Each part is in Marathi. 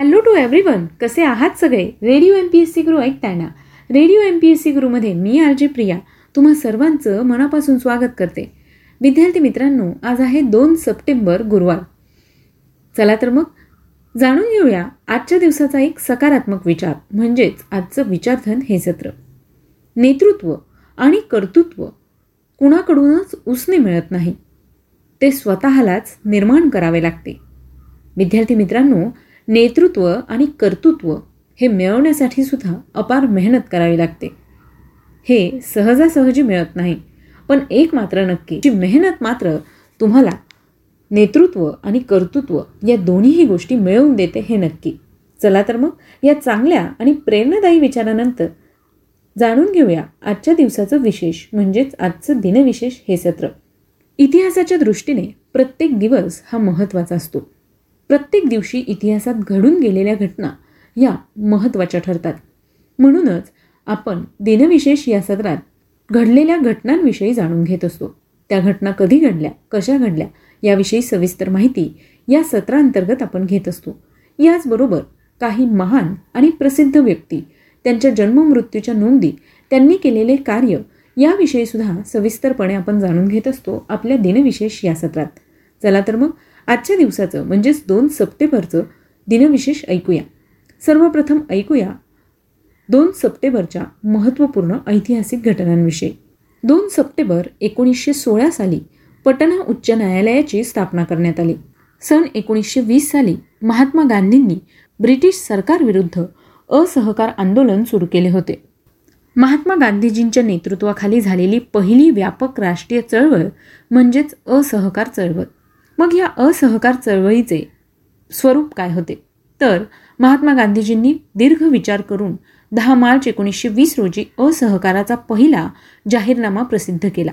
हॅलो टू एव्हरीवन कसे आहात सगळे? Radio M P S C Guru ऐकताना radio M P S C गुरुमध्ये मी आर जे प्रिया. तुम्हा सर्वांचं मनापासून स्वागत करते. विद्यार्थी मित्रांनो आज आहे दोन सप्टेंबर गुरुवार. चला तर मग जाणून घेऊया आजच्या दिवसाचा एक सकारात्मक विचार म्हणजेच आजचं विचारधन हे सत्र. नेतृत्व आणि कर्तृत्व कुणाकडूनच उसने मिळत नाही. ते स्वतःलाच निर्माण करावे लागते. विद्यार्थी मित्रांनो नेतृत्व आणि कर्तृत्व हे मिळवण्यासाठी सुद्धा अपार मेहनत करावी लागते. हे सहजासहजी मिळत नाही पण एक मात्र नक्की जी मेहनत मात्र तुम्हाला नेतृत्व आणि कर्तृत्व या दोन्हीही गोष्टी मिळवून देते हे नक्की. चला तर मग या चांगल्या आणि प्रेरणादायी विचारानंतर जाणून घेऊया आजच्या दिवसाचं विशेष म्हणजेच आजचं दिनविशेष हे सत्र. इतिहासाच्या दृष्टीने प्रत्येक दिवस हा महत्त्वाचा असतो. प्रत्येक दिवशी इतिहासात घडून गेलेल्या घटना या महत्त्वाच्या ठरतात. म्हणूनच आपण दिनविशेष या सत्रात घडलेल्या घटनांविषयी जाणून घेत असतो. त्या घटना कधी घडल्या कशा घडल्या याविषयी सविस्तर माहिती या सत्रांतर्गत आपण घेत असतो. याचबरोबर काही महान आणि प्रसिद्ध व्यक्ती त्यांच्या जन्ममृत्यूच्या नोंदी त्यांनी केलेले कार्य याविषयीसुद्धा सविस्तरपणे आपण जाणून घेत असतो आपल्या दिनविशेष या सत्रात. चला तर मग आजच्या दिवसाचं म्हणजेच दोन सप्टेंबरचं दिनविशेष ऐकूया. सर्वप्रथम ऐकूया दोन सप्टेंबरच्या महत्त्वपूर्ण ऐतिहासिक घटनांविषयी. दोन सप्टेंबर एकोणीसशे सोळा साली पटना उच्च न्यायालयाची स्थापना करण्यात आली. सन एकोणीसशे वीस साली महात्मा गांधींनी ब्रिटिश सरकारविरुद्ध असहकार आंदोलन सुरू केले होते. महात्मा गांधीजींच्या नेतृत्वाखाली झालेली पहिली व्यापक राष्ट्रीय चळवळ म्हणजेच असहकार चळवळ. मग या असहकार चळवळीचे स्वरूप काय होते? तर महात्मा गांधीजींनी दीर्घ विचार करून दहा मार्च एकोणीसशे वीस रोजी असहकाराचा पहिला जाहीरनामा प्रसिद्ध केला.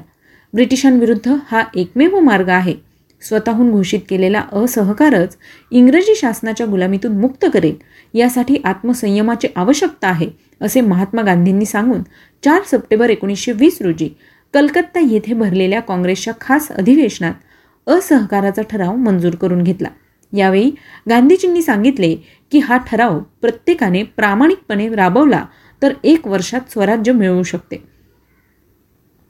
ब्रिटिशांविरुद्ध हा एकमेव मार्ग आहे. स्वतःहून घोषित केलेला असहकारच इंग्रजी शासनाच्या गुलामीतून मुक्त करेल यासाठी आत्मसंयमाची आवश्यकता आहे असे महात्मा गांधींनी सांगून चार सप्टेंबर एकोणीसशे वीस रोजी कलकत्ता येथे भरलेल्या काँग्रेसच्या खास अधिवेशनात असहकाराचा ठराव मंजूर करून घेतला. यावेळी गांधीजींनी सांगितले की हा ठराव प्रत्येकाने प्रामाणिकपणे राबवला तर एक वर्षात स्वराज्य मिळवू शकते.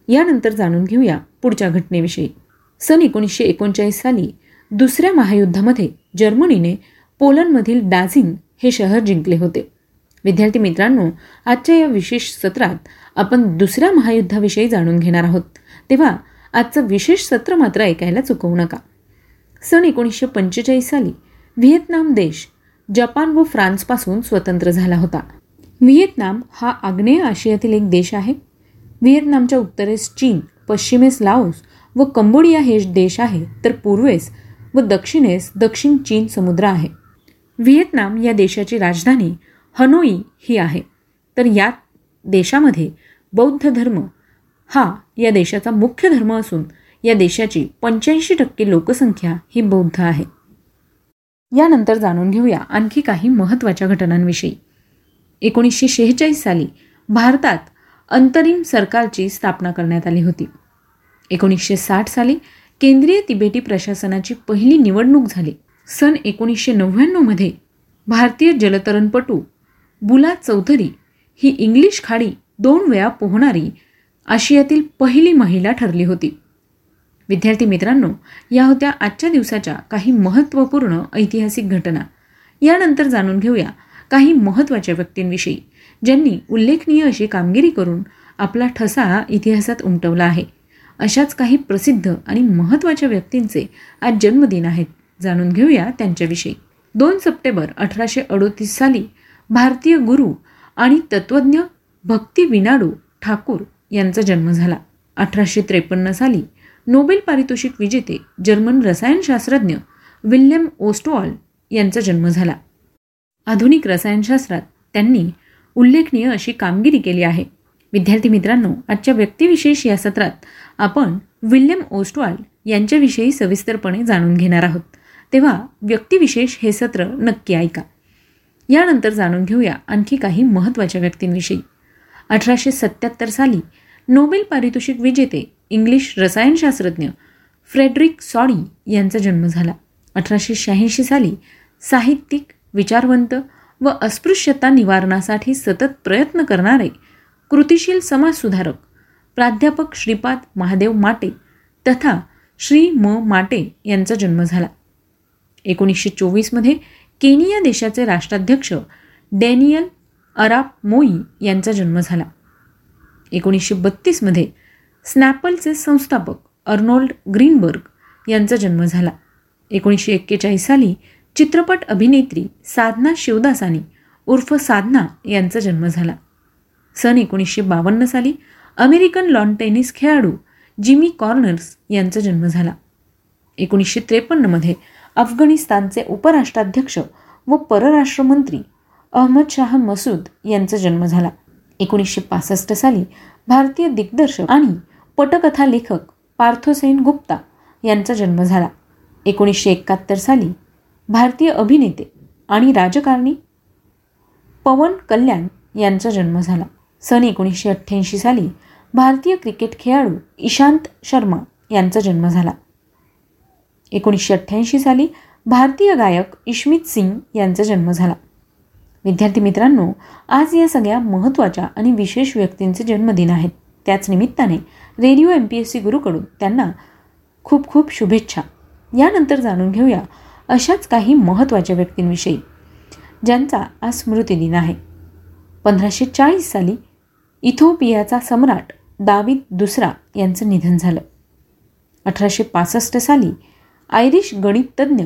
यानंतर जाणून घेऊया पुढच्या घटनेविषयी. सन एकोणीसशे एकोणचाळीस साली दुसऱ्या महायुद्धामध्ये जर्मनीने पोलंडमधील डाझिंग हे शहर जिंकले होते. विद्यार्थी मित्रांनो आजच्या या विशेष सत्रात आपण दुसऱ्या महायुद्धाविषयी जाणून घेणार आहोत. तेव्हा आजचं विशेष सत्र मात्र ऐकायला चुकवू नका. सन एकोणीसशे पंचेचाळीस साली व्हिएतनाम देश जपान व फ्रान्सपासून स्वतंत्र झाला होता. व्हिएतनाम हा आग्नेय आशियातील एक देश आहे. व्हिएतनामच्या उत्तरेस चीन पश्चिमेस लाओस व कंबोडिया हे देश आहे तर पूर्वेस व दक्षिणेस दक्षिण चीन समुद्र आहे. व्हिएतनाम या देशाची राजधानी हनोई ही आहे. तर या देशामध्ये बौद्ध धर्म हा या देशाचा मुख्य धर्म असून या देशाची पंच्याऐंशी टक्के लोकसंख्या ही बौद्ध आहे. यानंतर जाणून घेऊया आणखी काही महत्त्वाच्या घटनांविषयी. एकोणीसशे शेहेचाळीस साली भारतात अंतरिम सरकारची स्थापना करण्यात आली होती. एकोणीसशे साठ साली केंद्रीय तिबेटी प्रशासनाची पहिली निवडणूक झाली. सन एकोणीसशे नव्याण्णवमध्ये भारतीय जलतरणपटू बुला चौधरी ही इंग्लिश खाडी दोन वेळा पोहणारी आशियातील पहिली महिला ठरली होती. विद्यार्थी मित्रांनो या होत्या आजच्या दिवसाच्या काही महत्त्वपूर्ण ऐतिहासिक घटना. यानंतर जाणून घेऊया काही महत्त्वाच्या व्यक्तींविषयी ज्यांनी उल्लेखनीय अशी कामगिरी करून आपला ठसा इतिहासात उमटवला आहे. अशाच काही प्रसिद्ध आणि महत्त्वाच्या व्यक्तींचे आज जन्मदिन आहेत. जाणून घेऊया त्यांच्याविषयी. दोन सप्टेंबर अठराशे अडोतीस साली भारतीय गुरु आणि तत्त्वज्ञ भक्ती विनाडू ठाकूर यांचा जन्म झाला. अठराशे त्रेपन्न साली नोबेल पारितोषिक विजेते जर्मन रसायनशास्त्रज्ञ विल्यम ओस्टवॉल यांचा जन्म झाला. आधुनिक रसायनशास्त्रात त्यांनी उल्लेखनीय अशी कामगिरी केली आहे. विद्यार्थी मित्रांनो आजच्या व्यक्तिविशेष या सत्रात आपण विल्यम ओस्टवाल यांच्याविषयी सविस्तरपणे जाणून घेणार आहोत. तेव्हा व्यक्तिविशेष हे सत्र नक्की ऐका. यानंतर जाणून घेऊया आणखी काही महत्त्वाच्या व्यक्तींविषयी. अठराशे सत्याहत्तर साली नोबेल पारितोषिक विजेते इंग्लिश रसायनशास्त्रज्ञ फ्रेडरिक सॉडी यांचा जन्म झाला. अठराशे शहाऐंशी साली साहित्यिक विचारवंत व अस्पृश्यता निवारणासाठी सतत प्रयत्न करणारे कृतिशील समाजसुधारक प्राध्यापक श्रीपाद महादेव माटे तथा श्री म. माटे यांचा जन्म झाला. एकोणीसशे चोवीसमध्ये केनिया देशाचे राष्ट्राध्यक्ष डॅनियल अराप मोई यांचा जन्म झाला. एकोणीसशे बत्तीसमध्ये स्नॅपलचे संस्थापक अर्नोल्ड ग्रीनबर्ग यांचा जन्म झाला. एकोणीसशे एक्केचाळीस साली चित्रपट अभिनेत्री साधना शिवदासानी उर्फ साधना यांचा जन्म झाला. सन एकोणीसशे बावन्न साली अमेरिकन लॉन टेनिस खेळाडू जिमी कॉर्नर्स यांचा जन्म झाला. एकोणीसशे त्रेपन्नमध्ये अफगाणिस्तानचे उपराष्ट्राध्यक्ष व परराष्ट्रमंत्री अहमद शाह मसूद यांचा जन्म झाला. एकोणीसशे पासष्ट साली भारतीय दिग्दर्शक आणि पटकथा लेखक पार्थोसेन गुप्ता यांचा जन्म झाला. एकोणीसशे एकाहत्तर साली भारतीय अभिनेते आणि राजकारणी पवन कल्याण यांचा जन्म झाला. सन एकोणीसशे अठ्ठ्याऐंशी साली भारतीय क्रिकेट खेळाडू इशांत शर्मा यांचा जन्म झाला. एकोणीसशे अठ्ठ्याऐंशी साली भारतीय गायक इश्मित सिंग यांचा जन्म झाला. विद्यार्थी मित्रांनो आज या सगळ्या महत्त्वाच्या आणि विशेष व्यक्तींचे जन्मदिन आहेत. त्याच निमित्ताने radio M P S C गुरुकडून त्यांना खूप खूप शुभेच्छा. यानंतर जाणून घेऊया अशाच काही महत्त्वाच्या व्यक्तींविषयी ज्यांचा आज स्मृतिदिन आहे. पंधराशे चाळीस साली इथोपियाचा सम्राट दावीद दुसरा यांचं निधन झालं. अठराशे पासष्ट साली आयरिश गणिततज्ञ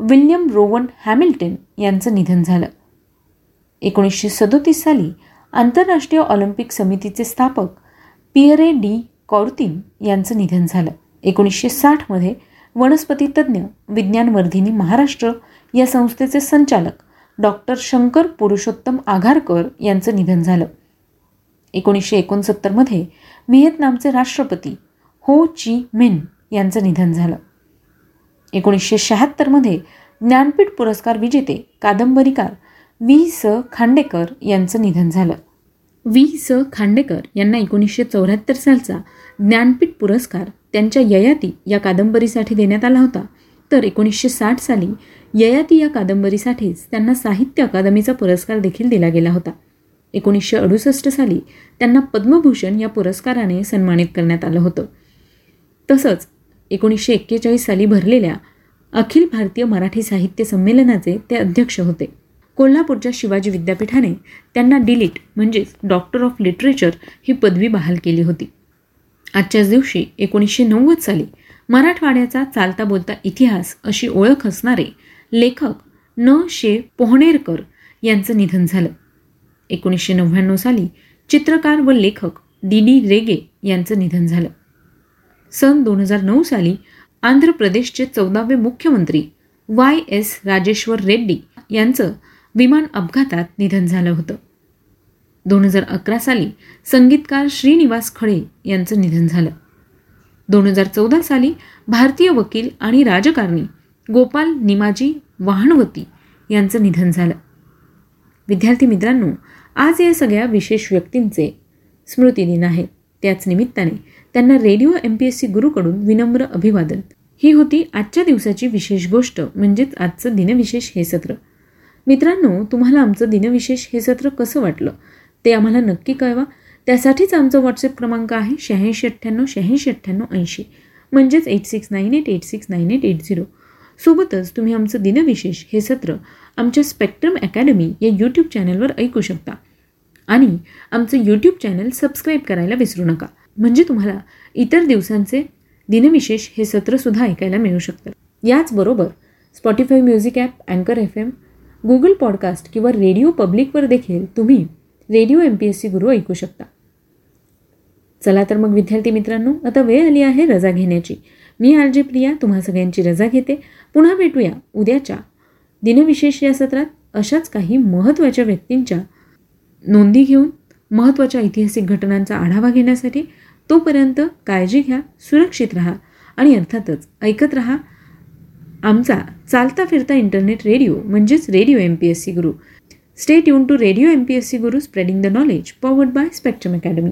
विल्यम रोवन हॅमिल्टन यांचं निधन झालं. एकोणीसशे सदोतीस साली आंतरराष्ट्रीय ऑलिम्पिक समितीचे स्थापक पियरे डी कॉर्तिन यांचं निधन झालं. एकोणीसशे साठमध्ये वनस्पतीतज्ञ विज्ञानवर्धिनी महाराष्ट्र या संस्थेचे संचालक डॉक्टर शंकर पुरुषोत्तम आघारकर यांचं निधन झालं. एकोणीसशे एकोणसत्तरमध्ये व्हिएतनामचे राष्ट्रपती हो ची मिन यांचं निधन झालं. एकोणीसशे शहात्तरमध्ये ज्ञानपीठ पुरस्कार विजेते कादंबरीकार वी स खांडेकर यांचं निधन झालं. वी स खांडेकर यांना एकोणीसशे चौऱ्याहत्तर सालचा ज्ञानपीठ पुरस्कार त्यांच्या ययाती या कादंबरीसाठी देण्यात आला होता. तर एकोणीसशे साठ साली ययाती या कादंबरीसाठीच त्यांना साहित्य अकादमीचा पुरस्कार देखील दिला गेला होता. एकोणीसशे अडुसष्ट साली त्यांना पद्मभूषण या पुरस्काराने सन्मानित करण्यात आलं होतं. तसंच एकोणीसशे एक्केचाळीस साली भरलेल्या अखिल भारतीय मराठी साहित्य संमेलनाचे ते अध्यक्ष होते. कोल्हापूरच्या शिवाजी विद्यापीठाने त्यांना डिलीट म्हणजेच डॉक्टर ऑफ लिटरेचर ही पदवी बहाल केली होती. आजच्याच दिवशी एकोणीसशे नव्वद साली मराठवाड्याचा चालता बोलता इतिहास अशी ओळख असणारे लेखक न. शे. पोहणेरकर यांचं निधन झालं. एकोणीसशे नव्याण्णव साली चित्रकार व लेखक डी. डी. रेगे यांचं निधन झालं. सन दोन हजार नऊ साली आंध्र प्रदेशचे चौदावे मुख्यमंत्री वाय. एस. राजेश्वर रेड्डी यांचं विमान अपघातात निधन झालं होतं. दोन हजार अकरा साली संगीतकार श्रीनिवास खळे यांचं निधन झालं. दोन हजार चौदा साली भारतीय वकील आणि राजकारणी गोपाल निमाजी वाहणवती यांचं निधन झालं. विद्यार्थी मित्रांनो आज या सगळ्या विशेष व्यक्तींचे स्मृतिदिन आहे. त्याच निमित्ताने त्यांना radio M P S C गुरुकडून विनम्र अभिवादन. ही होती आजच्या दिवसाची विशेष गोष्ट म्हणजेच आजचं दिनविशेष हे सत्र. मित्रांनो तुम्हाला आमचं दिनविशेष हे सत्र कसं वाटलं? ते आम्हाला नक्की कळवा. त्यासाठीच आमचा व्हॉट्सअप क्रमांक आहे शहाऐंशी अठ्ठ्याण्णव शहाऐंशी अठ्ठ्याण्णव ऐंशी. म्हणजेच eight six nine eight eight six nine eight eight zero सोबतच तुम्ही आमचं दिनविशेष हे सत्र आमच्या स्पेक्ट्रम अकॅडमी या यूट्यूब चॅनलवर ऐकू शकता. आणि आमचं यूट्यूब चॅनल सबस्क्राईब करायला विसरू नका. म्हणजे तुम्हाला इतर दिवसांचे दिनविशेष हे सत्रसुद्धा ऐकायला मिळू शकतं. याचबरोबर स्पॉटीफाय म्युझिक ॲप अँकर एफ एम गुगल पॉडकास्ट किंवा रेडिओ पब्लिकवर देखील तुम्ही radio M P S C Guru ऐकू शकता. चला तर मग विद्यार्थी मित्रांनो आता वेळ आली आहे रजा घेण्याची. मी आर जे प्रिया तुम्हा सगळ्यांची रजा घेते. पुन्हा भेटूया उद्याच्या दिनविशेष या सत्रात अशाच काही महत्त्वाच्या व्यक्तींच्या नोंदी घेऊन महत्त्वाच्या ऐतिहासिक घटनांचा आढावा घेण्यासाठी तोपर्यंत काळजी घ्या सुरक्षित राहा आणि अर्थातच ऐकत राहा. आमचा चालता फिरता इंटरनेट रेडिओ म्हणजेच radio M P S C Guru stay युन to radio M P S C Guru spreading the knowledge powered by Spectrum Academy